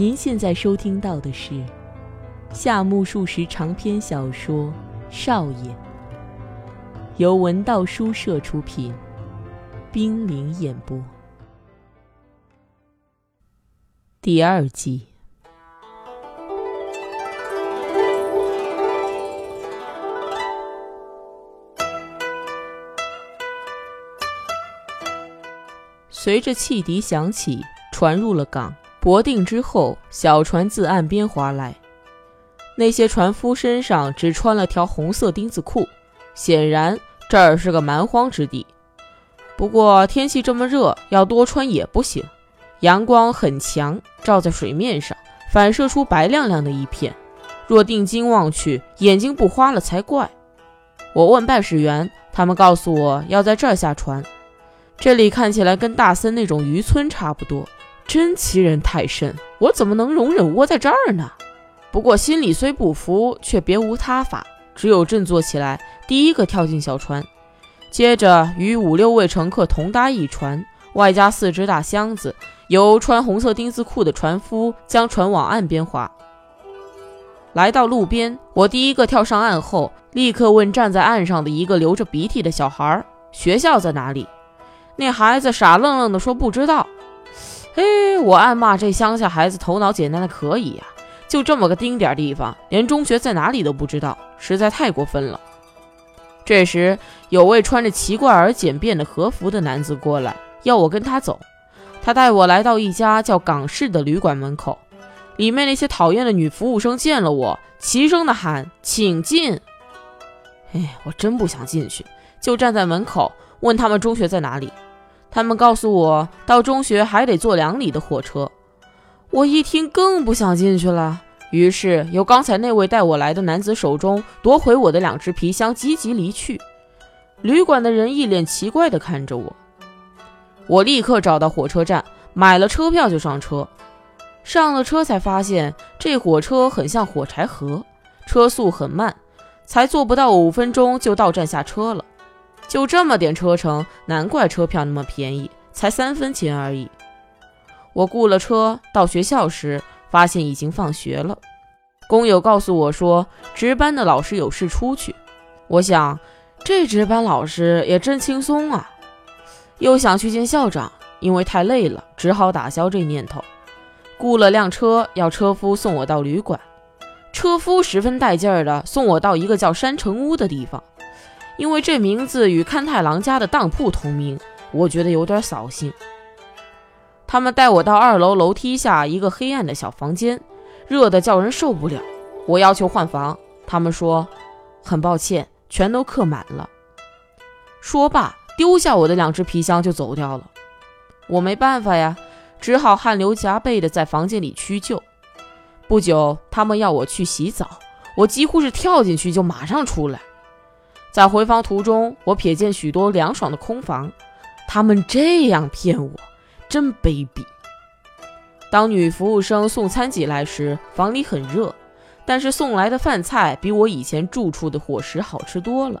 您现在收听到的是夏目漱石长篇小说《少爷》，由文道书社出品，冰凌演播，第二集。随着汽笛响起，船入了港。泊定之后，小船自岸边划来。那些船夫身上只穿了条红色丁字裤，显然这儿是个蛮荒之地。不过天气这么热，要多穿也不行。阳光很强，照在水面上，反射出白亮亮的一片。若定睛望去，眼睛不花了才怪。我问办事员，他们告诉我要在这儿下船。这里看起来跟大森那种渔村差不多。真欺人太甚！我怎么能容忍窝在这儿呢？不过心里虽不服，却别无他法，只有振作起来，第一个跳进小船，接着与五六位乘客同搭一船，外加四只大箱子，由穿红色丁字裤的船夫将船往岸边划。来到路边，我第一个跳上岸后，立刻问站在岸上的一个流着鼻涕的小孩：“学校在哪里？”那孩子傻愣愣地说：“不知道。”嘿，我暗骂这乡下孩子头脑简单的可以呀，就这么个丁点地方，连中学在哪里都不知道，实在太过分了。这时，有位穿着奇怪而简便的和服的男子过来，要我跟他走。他带我来到一家叫港式的旅馆门口，里面那些讨厌的女服务生见了我，齐声的喊：“请进！”哎，我真不想进去，就站在门口问他们中学在哪里。他们告诉我，到中学还得坐两里的火车。我一听更不想进去了，于是由刚才那位带我来的男子手中夺回我的两只皮箱，急急离去。旅馆的人一脸奇怪地看着我。我立刻找到火车站，买了车票就上车。上了车才发现，这火车很像火柴盒，车速很慢，才坐不到五分钟就到站下车了。就这么点车程，难怪车票那么便宜，才三分钱而已。我雇了车到学校时，发现已经放学了。工友告诉我说，值班的老师有事出去。我想，这值班老师也真轻松啊。又想去见校长，因为太累了，只好打消这念头。雇了辆车，要车夫送我到旅馆。车夫十分带劲儿的送我到一个叫山城屋的地方。因为这名字与勘太郎家的当铺同名，我觉得有点扫兴。他们带我到二楼楼梯下一个黑暗的小房间，热得叫人受不了。我要求换房，他们说很抱歉，全都客满了。说罢，丢下我的两只皮箱就走掉了。我没办法呀，只好汗流浃背的在房间里屈就。不久，他们要我去洗澡，我几乎是跳进去就马上出来。在回房途中，我瞥见许多凉爽的空房，他们这样骗我，真卑鄙。当女服务生送餐几来时，房里很热，但是送来的饭菜比我以前住处的伙食好吃多了。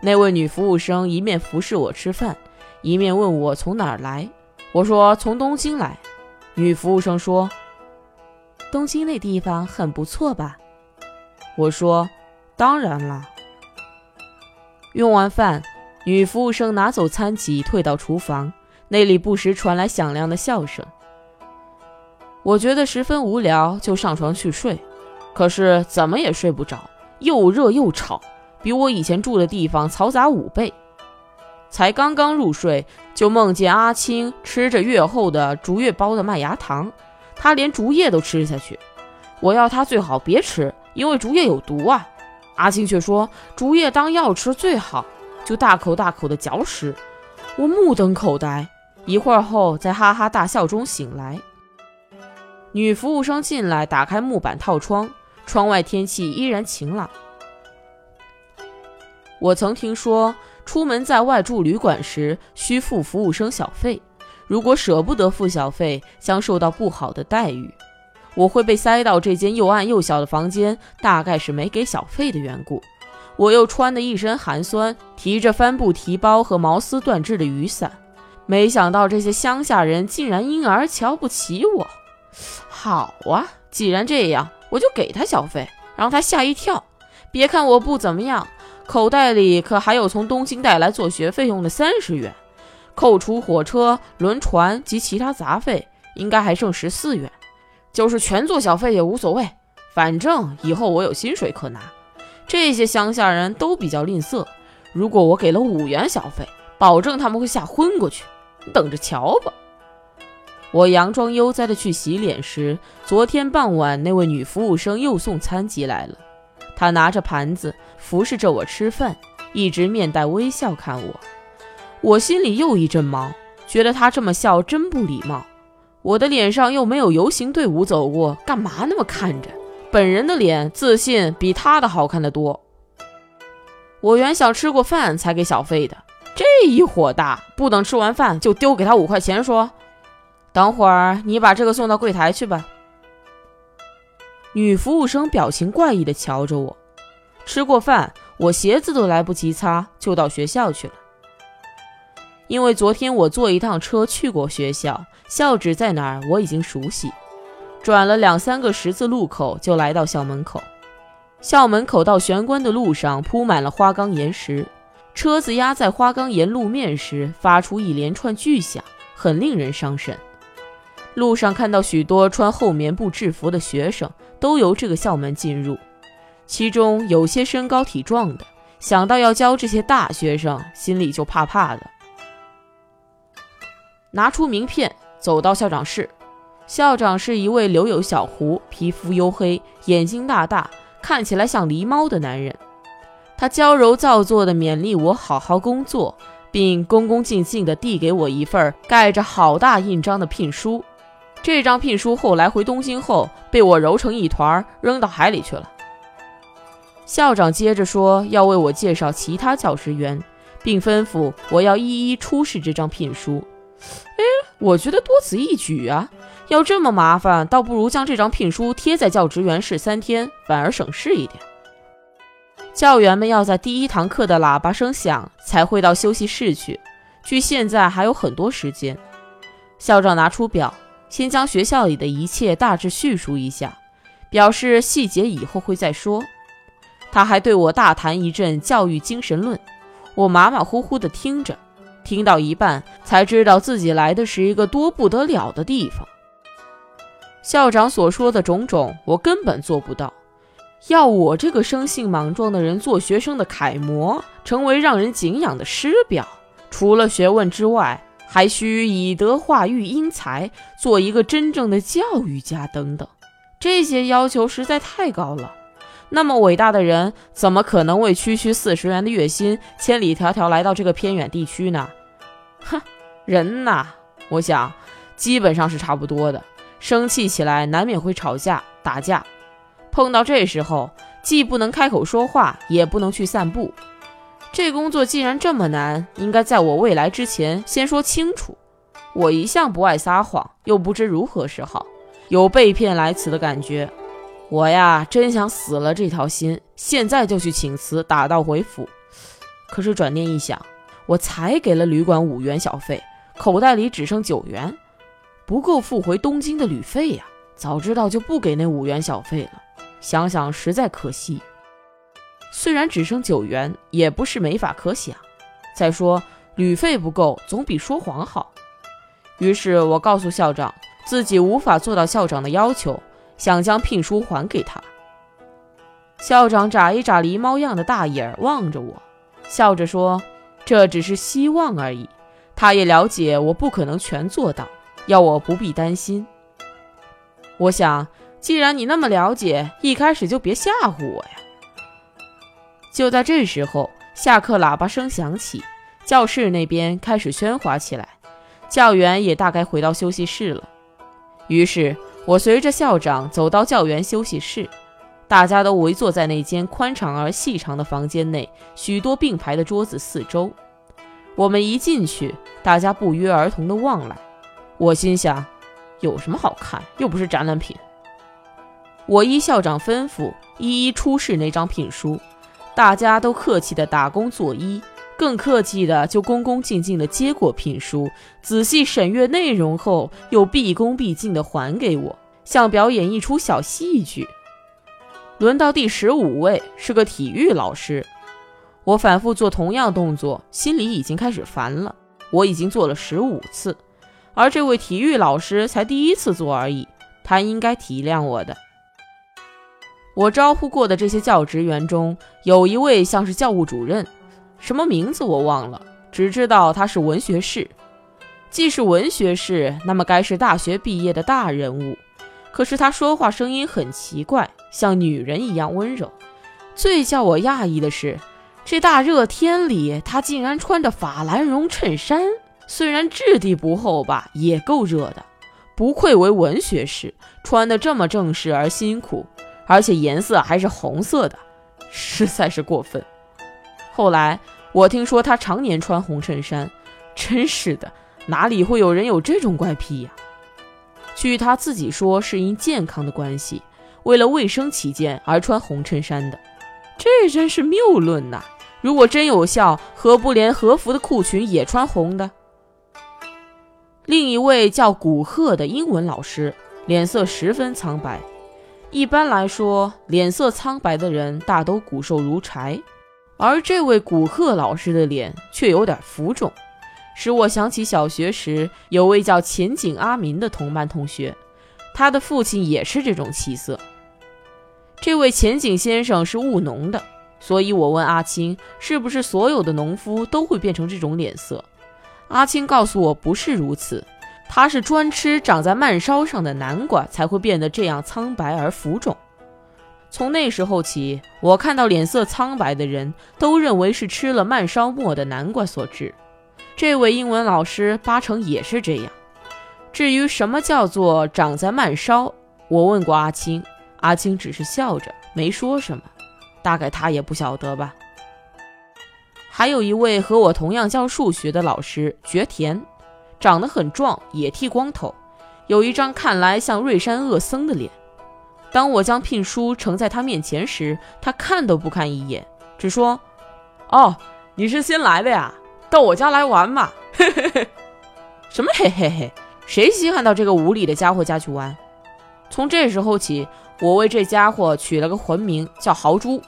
那位女服务生一面服侍我吃饭，一面问我从哪儿来。我说从东京来。女服务生说：“东京那地方很不错吧？”我说：“当然了。”用完饭，女服务生拿走餐几，退到厨房，那里不时传来响亮的笑声。我觉得十分无聊，就上床去睡，可是怎么也睡不着，又热又吵，比我以前住的地方嘈杂五倍。才刚刚入睡，就梦见阿青吃着月后的竹叶包的麦芽糖，他连竹叶都吃下去。我要他最好别吃，因为竹叶有毒啊。阿青却说：“竹叶当药吃最好，就大口大口的嚼食。”我目瞪口呆，一会儿后在哈哈大笑中醒来。女服务生进来，打开木板套窗，窗外天气依然晴朗。我曾听说，出门在外住旅馆时需付服务生小费，如果舍不得付小费，将受到不好的待遇。我会被塞到这间又暗又小的房间，大概是没给小费的缘故。我又穿得一身寒酸，提着帆布提包和毛丝缎制的雨伞，没想到这些乡下人竟然因而瞧不起我。好啊，既然这样，我就给他小费，让他吓一跳。别看我不怎么样，口袋里可还有从东京带来做学费用的三十元，扣除火车、轮船及其他杂费，应该还剩十四元。就是全做小费也无所谓，反正以后我有薪水可拿。这些乡下人都比较吝啬，如果我给了五元小费，保证他们会吓昏过去。等着瞧吧。我佯装悠哉的去洗脸时，昨天傍晚那位女服务生又送餐进来了。她拿着盘子服侍着我吃饭，一直面带微笑看我。我心里又一阵毛，觉得她这么笑真不礼貌。我的脸上又没有游行队伍走过，干嘛那么看着？本人的脸自信比他的好看得多。我原想吃过饭才给小费的。这一火大，不等吃完饭就丢给他五块钱，说：“等会儿你把这个送到柜台去吧。”女服务生表情怪异的瞧着我。吃过饭，我鞋子都来不及擦，就到学校去了。因为昨天我坐一趟车去过学校，校址在哪儿我已经熟悉。转了两三个十字路口，就来到校门口。校门口到玄关的路上铺满了花岗岩石。车子压在花岗岩路面时，发出一连串巨响，很令人伤神。路上看到许多穿厚棉布制服的学生，都由这个校门进入，其中有些身高体壮的。想到要教这些大学生，心里就怕怕的。拿出名片，走到校长室。校长是一位留有小胡、皮肤黝黑、眼睛大大，看起来像狸猫的男人。他娇柔造作地勉励我好好工作，并恭恭敬敬地递给我一份盖着好大印章的聘书。这张聘书后来回东京后，被我揉成一团扔到海里去了。校长接着说要为我介绍其他教职员，并吩咐我要一一出示这张聘书。哎，我觉得多此一举啊！要这么麻烦，倒不如将这张聘书贴在教职员室三天，反而省事一点。教员们要在第一堂课的喇叭声响才会到休息室去，距现在还有很多时间。校长拿出表，先将学校里的一切大致叙述一下，表示细节以后会再说。他还对我大谈一阵教育精神论，我马马虎虎地听着，听到一半才知道自己来的是一个多不得了的地方。校长所说的种种，我根本做不到。要我这个生性莽撞的人做学生的楷模，成为让人敬仰的师表，除了学问之外，还需以德化育英才，做一个真正的教育家等等，这些要求实在太高了。那么伟大的人，怎么可能为区区四十元的月薪，千里迢迢来到这个偏远地区呢？哼，人呐，我想基本上是差不多的，生气起来难免会吵架打架。碰到这时候，既不能开口说话，也不能去散步。这工作既然这么难，应该在我未来之前先说清楚。我一向不爱撒谎，又不知如何是好，有被骗来此的感觉。我呀，真想死了这条心，现在就去请辞，打道回府。可是转念一想，我才给了旅馆五元小费，口袋里只剩九元，不够付回东京的旅费呀。早知道就不给那五元小费了。想想实在可惜，虽然只剩九元，也不是没法可想。再说旅费不够，总比说谎好。于是我告诉校长，自己无法做到校长的要求，想将聘书还给他。校长眨一眨狸猫样的大眼望着我，笑着说：“这只是希望而已。他也了解我不可能全做到，要我不必担心。”我想。既然你那么了解，一开始就别吓唬我呀！就在这时候，下课喇叭声响起，教室那边开始喧哗起来，教员也大概回到休息室了。于是我随着校长走到教员休息室，大家都围坐在那间宽敞而细长的房间内，许多并排的桌子四周。我们一进去，大家不约而同地望来。我心想，有什么好看？又不是展览品。我依校长吩咐，一一出示那张聘书，大家都客气的打工作揖，更客气的就恭恭敬敬的接过聘书，仔细审阅内容后，又毕恭毕敬的还给我，像表演一出小戏剧。轮到第十五位，是个体育老师。我反复做同样动作，心里已经开始烦了。我已经做了十五次，而这位体育老师才第一次做而已，他应该体谅我的。我招呼过的这些教职员中，有一位像是教务主任，什么名字我忘了，只知道他是文学士。既是文学士，那么该是大学毕业的大人物。可是他说话声音很奇怪，像女人一样温柔。最叫我讶异的是，这大热天里，他竟然穿着法兰绒衬衫，虽然质地不厚吧，也够热的。不愧为文学士，穿得这么正式而辛苦。而且颜色还是红色的，实在是过分。后来我听说他常年穿红衬衫，真是的，哪里会有人有这种怪癖呀？据他自己说，是因健康的关系，为了卫生起见而穿红衬衫的。这真是谬论呐！如果真有效，何不连和服的裤裙也穿红的？另一位叫古贺的英文老师，脸色十分苍白。一般来说，脸色苍白的人大都骨瘦如柴，而这位古贺老师的脸却有点浮肿，使我想起小学时有位叫前景阿明的同班同学，他的父亲也是这种气色。这位前景先生是务农的，所以我问阿青，是不是所有的农夫都会变成这种脸色？阿青告诉我，不是如此。他是专吃长在蔓梢上的南瓜，才会变得这样苍白而浮肿。从那时候起，我看到脸色苍白的人都认为是吃了蔓梢末的南瓜所致。这位英文老师八成也是这样。至于什么叫做长在蔓梢，我问过阿青，阿青只是笑着没说什么，大概他也不晓得吧。还有一位和我同样教数学的老师，绝田。长得很壮，也剃光头，有一张看来像瑞山恶僧的脸。当我将聘书呈在他面前时，他看都不看一眼，只说：“哦，你是新来的呀，到我家来玩嘛。”嘿嘿嘿，什么嘿嘿嘿？谁稀罕到这个无礼的家伙家去玩？从这时候起，我为这家伙取了个魂名，叫豪猪。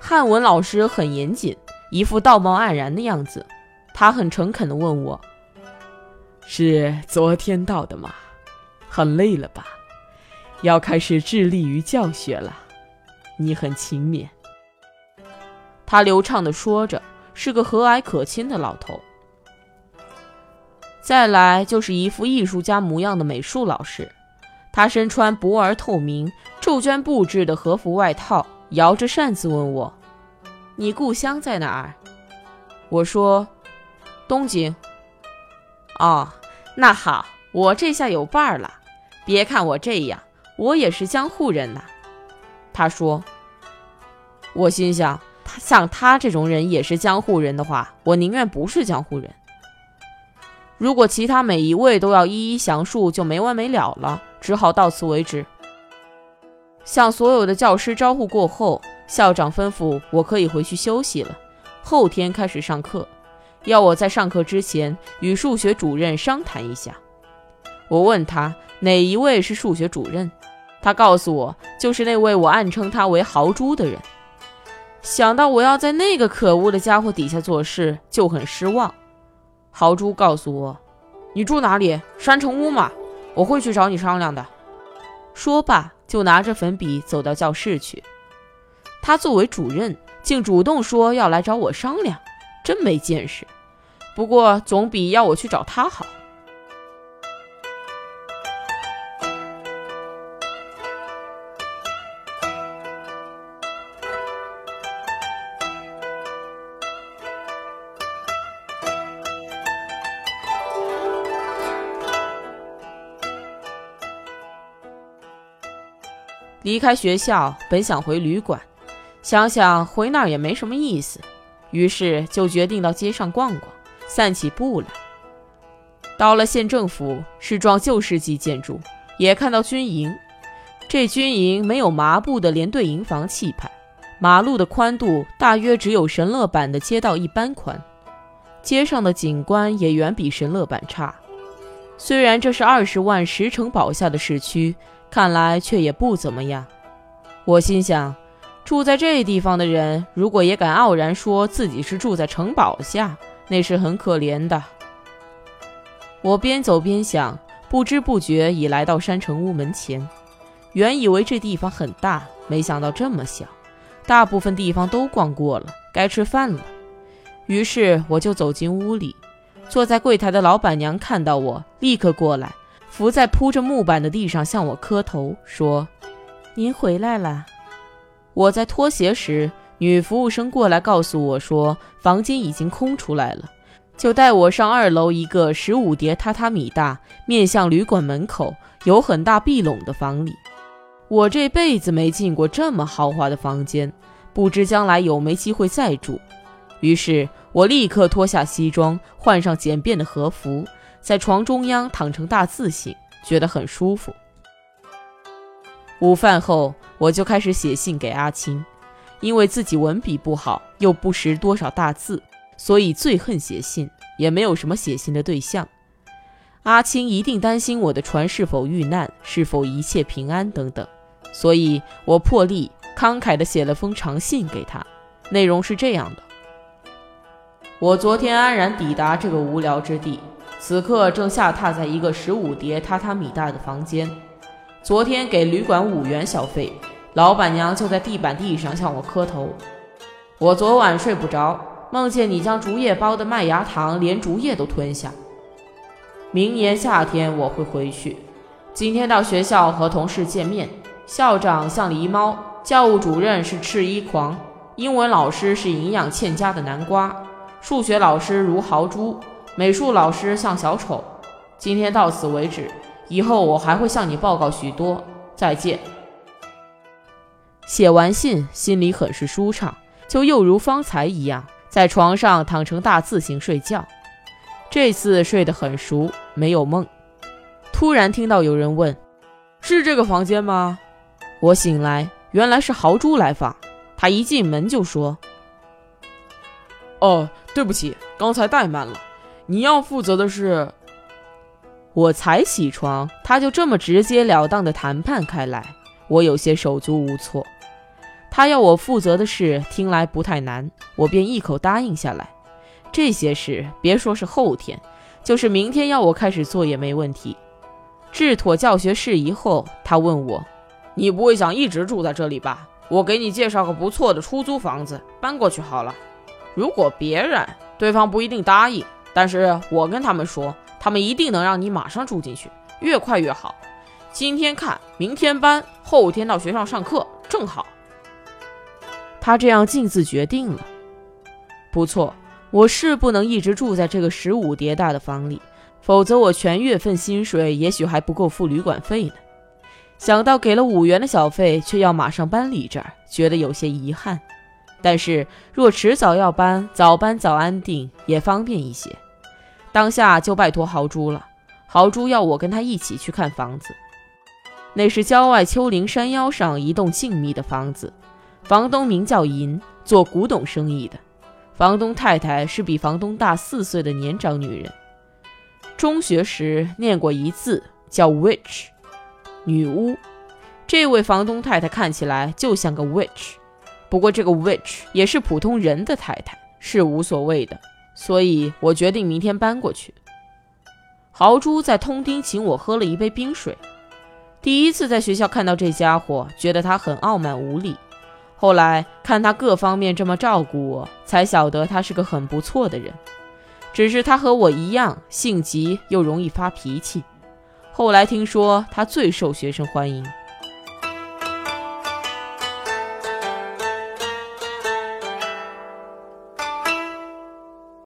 汉文老师很严谨，一副道貌岸然的样子。他很诚恳地问我：“是昨天到的吗？很累了吧？要开始致力于教学了。你很勤勉。”他流畅地说着，是个和蔼可亲的老头。再来就是一副艺术家模样的美术老师，他身穿薄而透明、皱绢布制的和服外套，摇着扇子问我：“你故乡在哪儿？”我说。东京。哦，那好，我这下有伴儿了。别看我这样，我也是江户人呐。他说。我心想，像他这种人也是江湖人的话，我宁愿不是江湖人。如果其他每一位都要一一详述，就没完没了了，只好到此为止。向所有的教师招呼过后，校长吩咐我可以回去休息了，后天开始上课。要我在上课之前与数学主任商谈一下。我问他哪一位是数学主任，他告诉我就是那位我暗称他为豪猪的人。想到我要在那个可恶的家伙底下做事，就很失望。豪猪告诉我：“你住哪里？山城屋嘛？我会去找你商量的。”说罢，就拿着粉笔走到教室去。他作为主任，竟主动说要来找我商量。真没见识，不过总比要我去找他好。离开学校，本想回旅馆，想想回那儿也没什么意思。于是就决定到街上逛逛，散起步来。到了县政府，是幢旧世纪建筑，也看到军营。这军营没有麻布的连队营房气派，马路的宽度大约只有神乐坂的街道一般宽，街上的景观也远比神乐坂差。虽然这是二十万石城堡下的市区，看来却也不怎么样。我心想，住在这地方的人，如果也敢傲然说自己是住在城堡下，那是很可怜的。我边走边想，不知不觉已来到山城屋门前。原以为这地方很大，没想到这么小。大部分地方都逛过了，该吃饭了。于是我就走进屋里。坐在柜台的老板娘看到我，立刻过来，伏在铺着木板的地上向我磕头，说：“您回来了。”我在脱鞋时，女服务生过来告诉我说，房间已经空出来了，就带我上二楼一个十五叠榻榻米大、面向旅馆门口、有很大壁拢的房里。我这辈子没进过这么豪华的房间，不知将来有没机会再住。于是。我立刻脱下西装，换上简便的和服，在床中央躺成大字形，觉得很舒服。午饭后，我就开始写信给阿青，因为自己文笔不好，又不识多少大字，所以最恨写信，也没有什么写信的对象。阿青一定担心我的船是否遇难，是否一切平安等等，所以我破例慷慨地写了封长信给他，内容是这样的。我昨天安然抵达这个无聊之地，此刻正下榻在一个十五叠榻榻米大的房间。昨天给旅馆五元小费，老板娘就在地板地上向我磕头。我昨晚睡不着，梦见你将竹叶包的麦芽糖连竹叶都吞下。明年夏天我会回去。今天到学校和同事见面，校长像狸猫，教务主任是赤衣狂，英文老师是营养欠佳的南瓜。数学老师如豪猪，美术老师像小丑。今天到此为止，以后我还会向你报告许多。再见。写完信，心里很是舒畅，就又如方才一样，在床上躺成大字形睡觉。这次睡得很熟，没有梦。突然听到有人问：“是这个房间吗？”我醒来，原来是豪猪来访。他一进门就说：“哦。”对不起，刚才怠慢了。你要负责的是……我才起床，他就这么直截了当的谈判开来，我有些手足无措。他要我负责的事听来不太难，我便一口答应下来。这些事别说是后天，就是明天要我开始做也没问题。治妥教学事宜后，他问我：“你不会想一直住在这里吧？我给你介绍个不错的出租房子，搬过去好了。”如果别人对方不一定答应，但是我跟他们说，他们一定能让你马上住进去，越快越好。今天看，明天搬，后天到学校上课，正好。他这样径自决定了。不错，我是不能一直住在这个十五叠大的房里，否则我全月份薪水也许还不够付旅馆费呢。想到给了五元的小费，却要马上搬离这儿，觉得有些遗憾。但是若迟早要搬，早搬早安定也方便一些。当下就拜托豪猪了。豪猪要我跟他一起去看房子。那是郊外丘陵山腰上一栋静谧的房子，房东名叫银，做古董生意的。房东太太是比房东大四岁的年长女人。中学时念过一字叫 witch，女巫。这位房东太太看起来就像个 witch。不过这个 witch 也是普通人的太太，是无所谓的，所以我决定明天搬过去。豪猪在通町请我喝了一杯冰水。第一次在学校看到这家伙，觉得他很傲慢无礼。后来看他各方面这么照顾我，才晓得他是个很不错的人。只是他和我一样，性急又容易发脾气。后来听说他最受学生欢迎。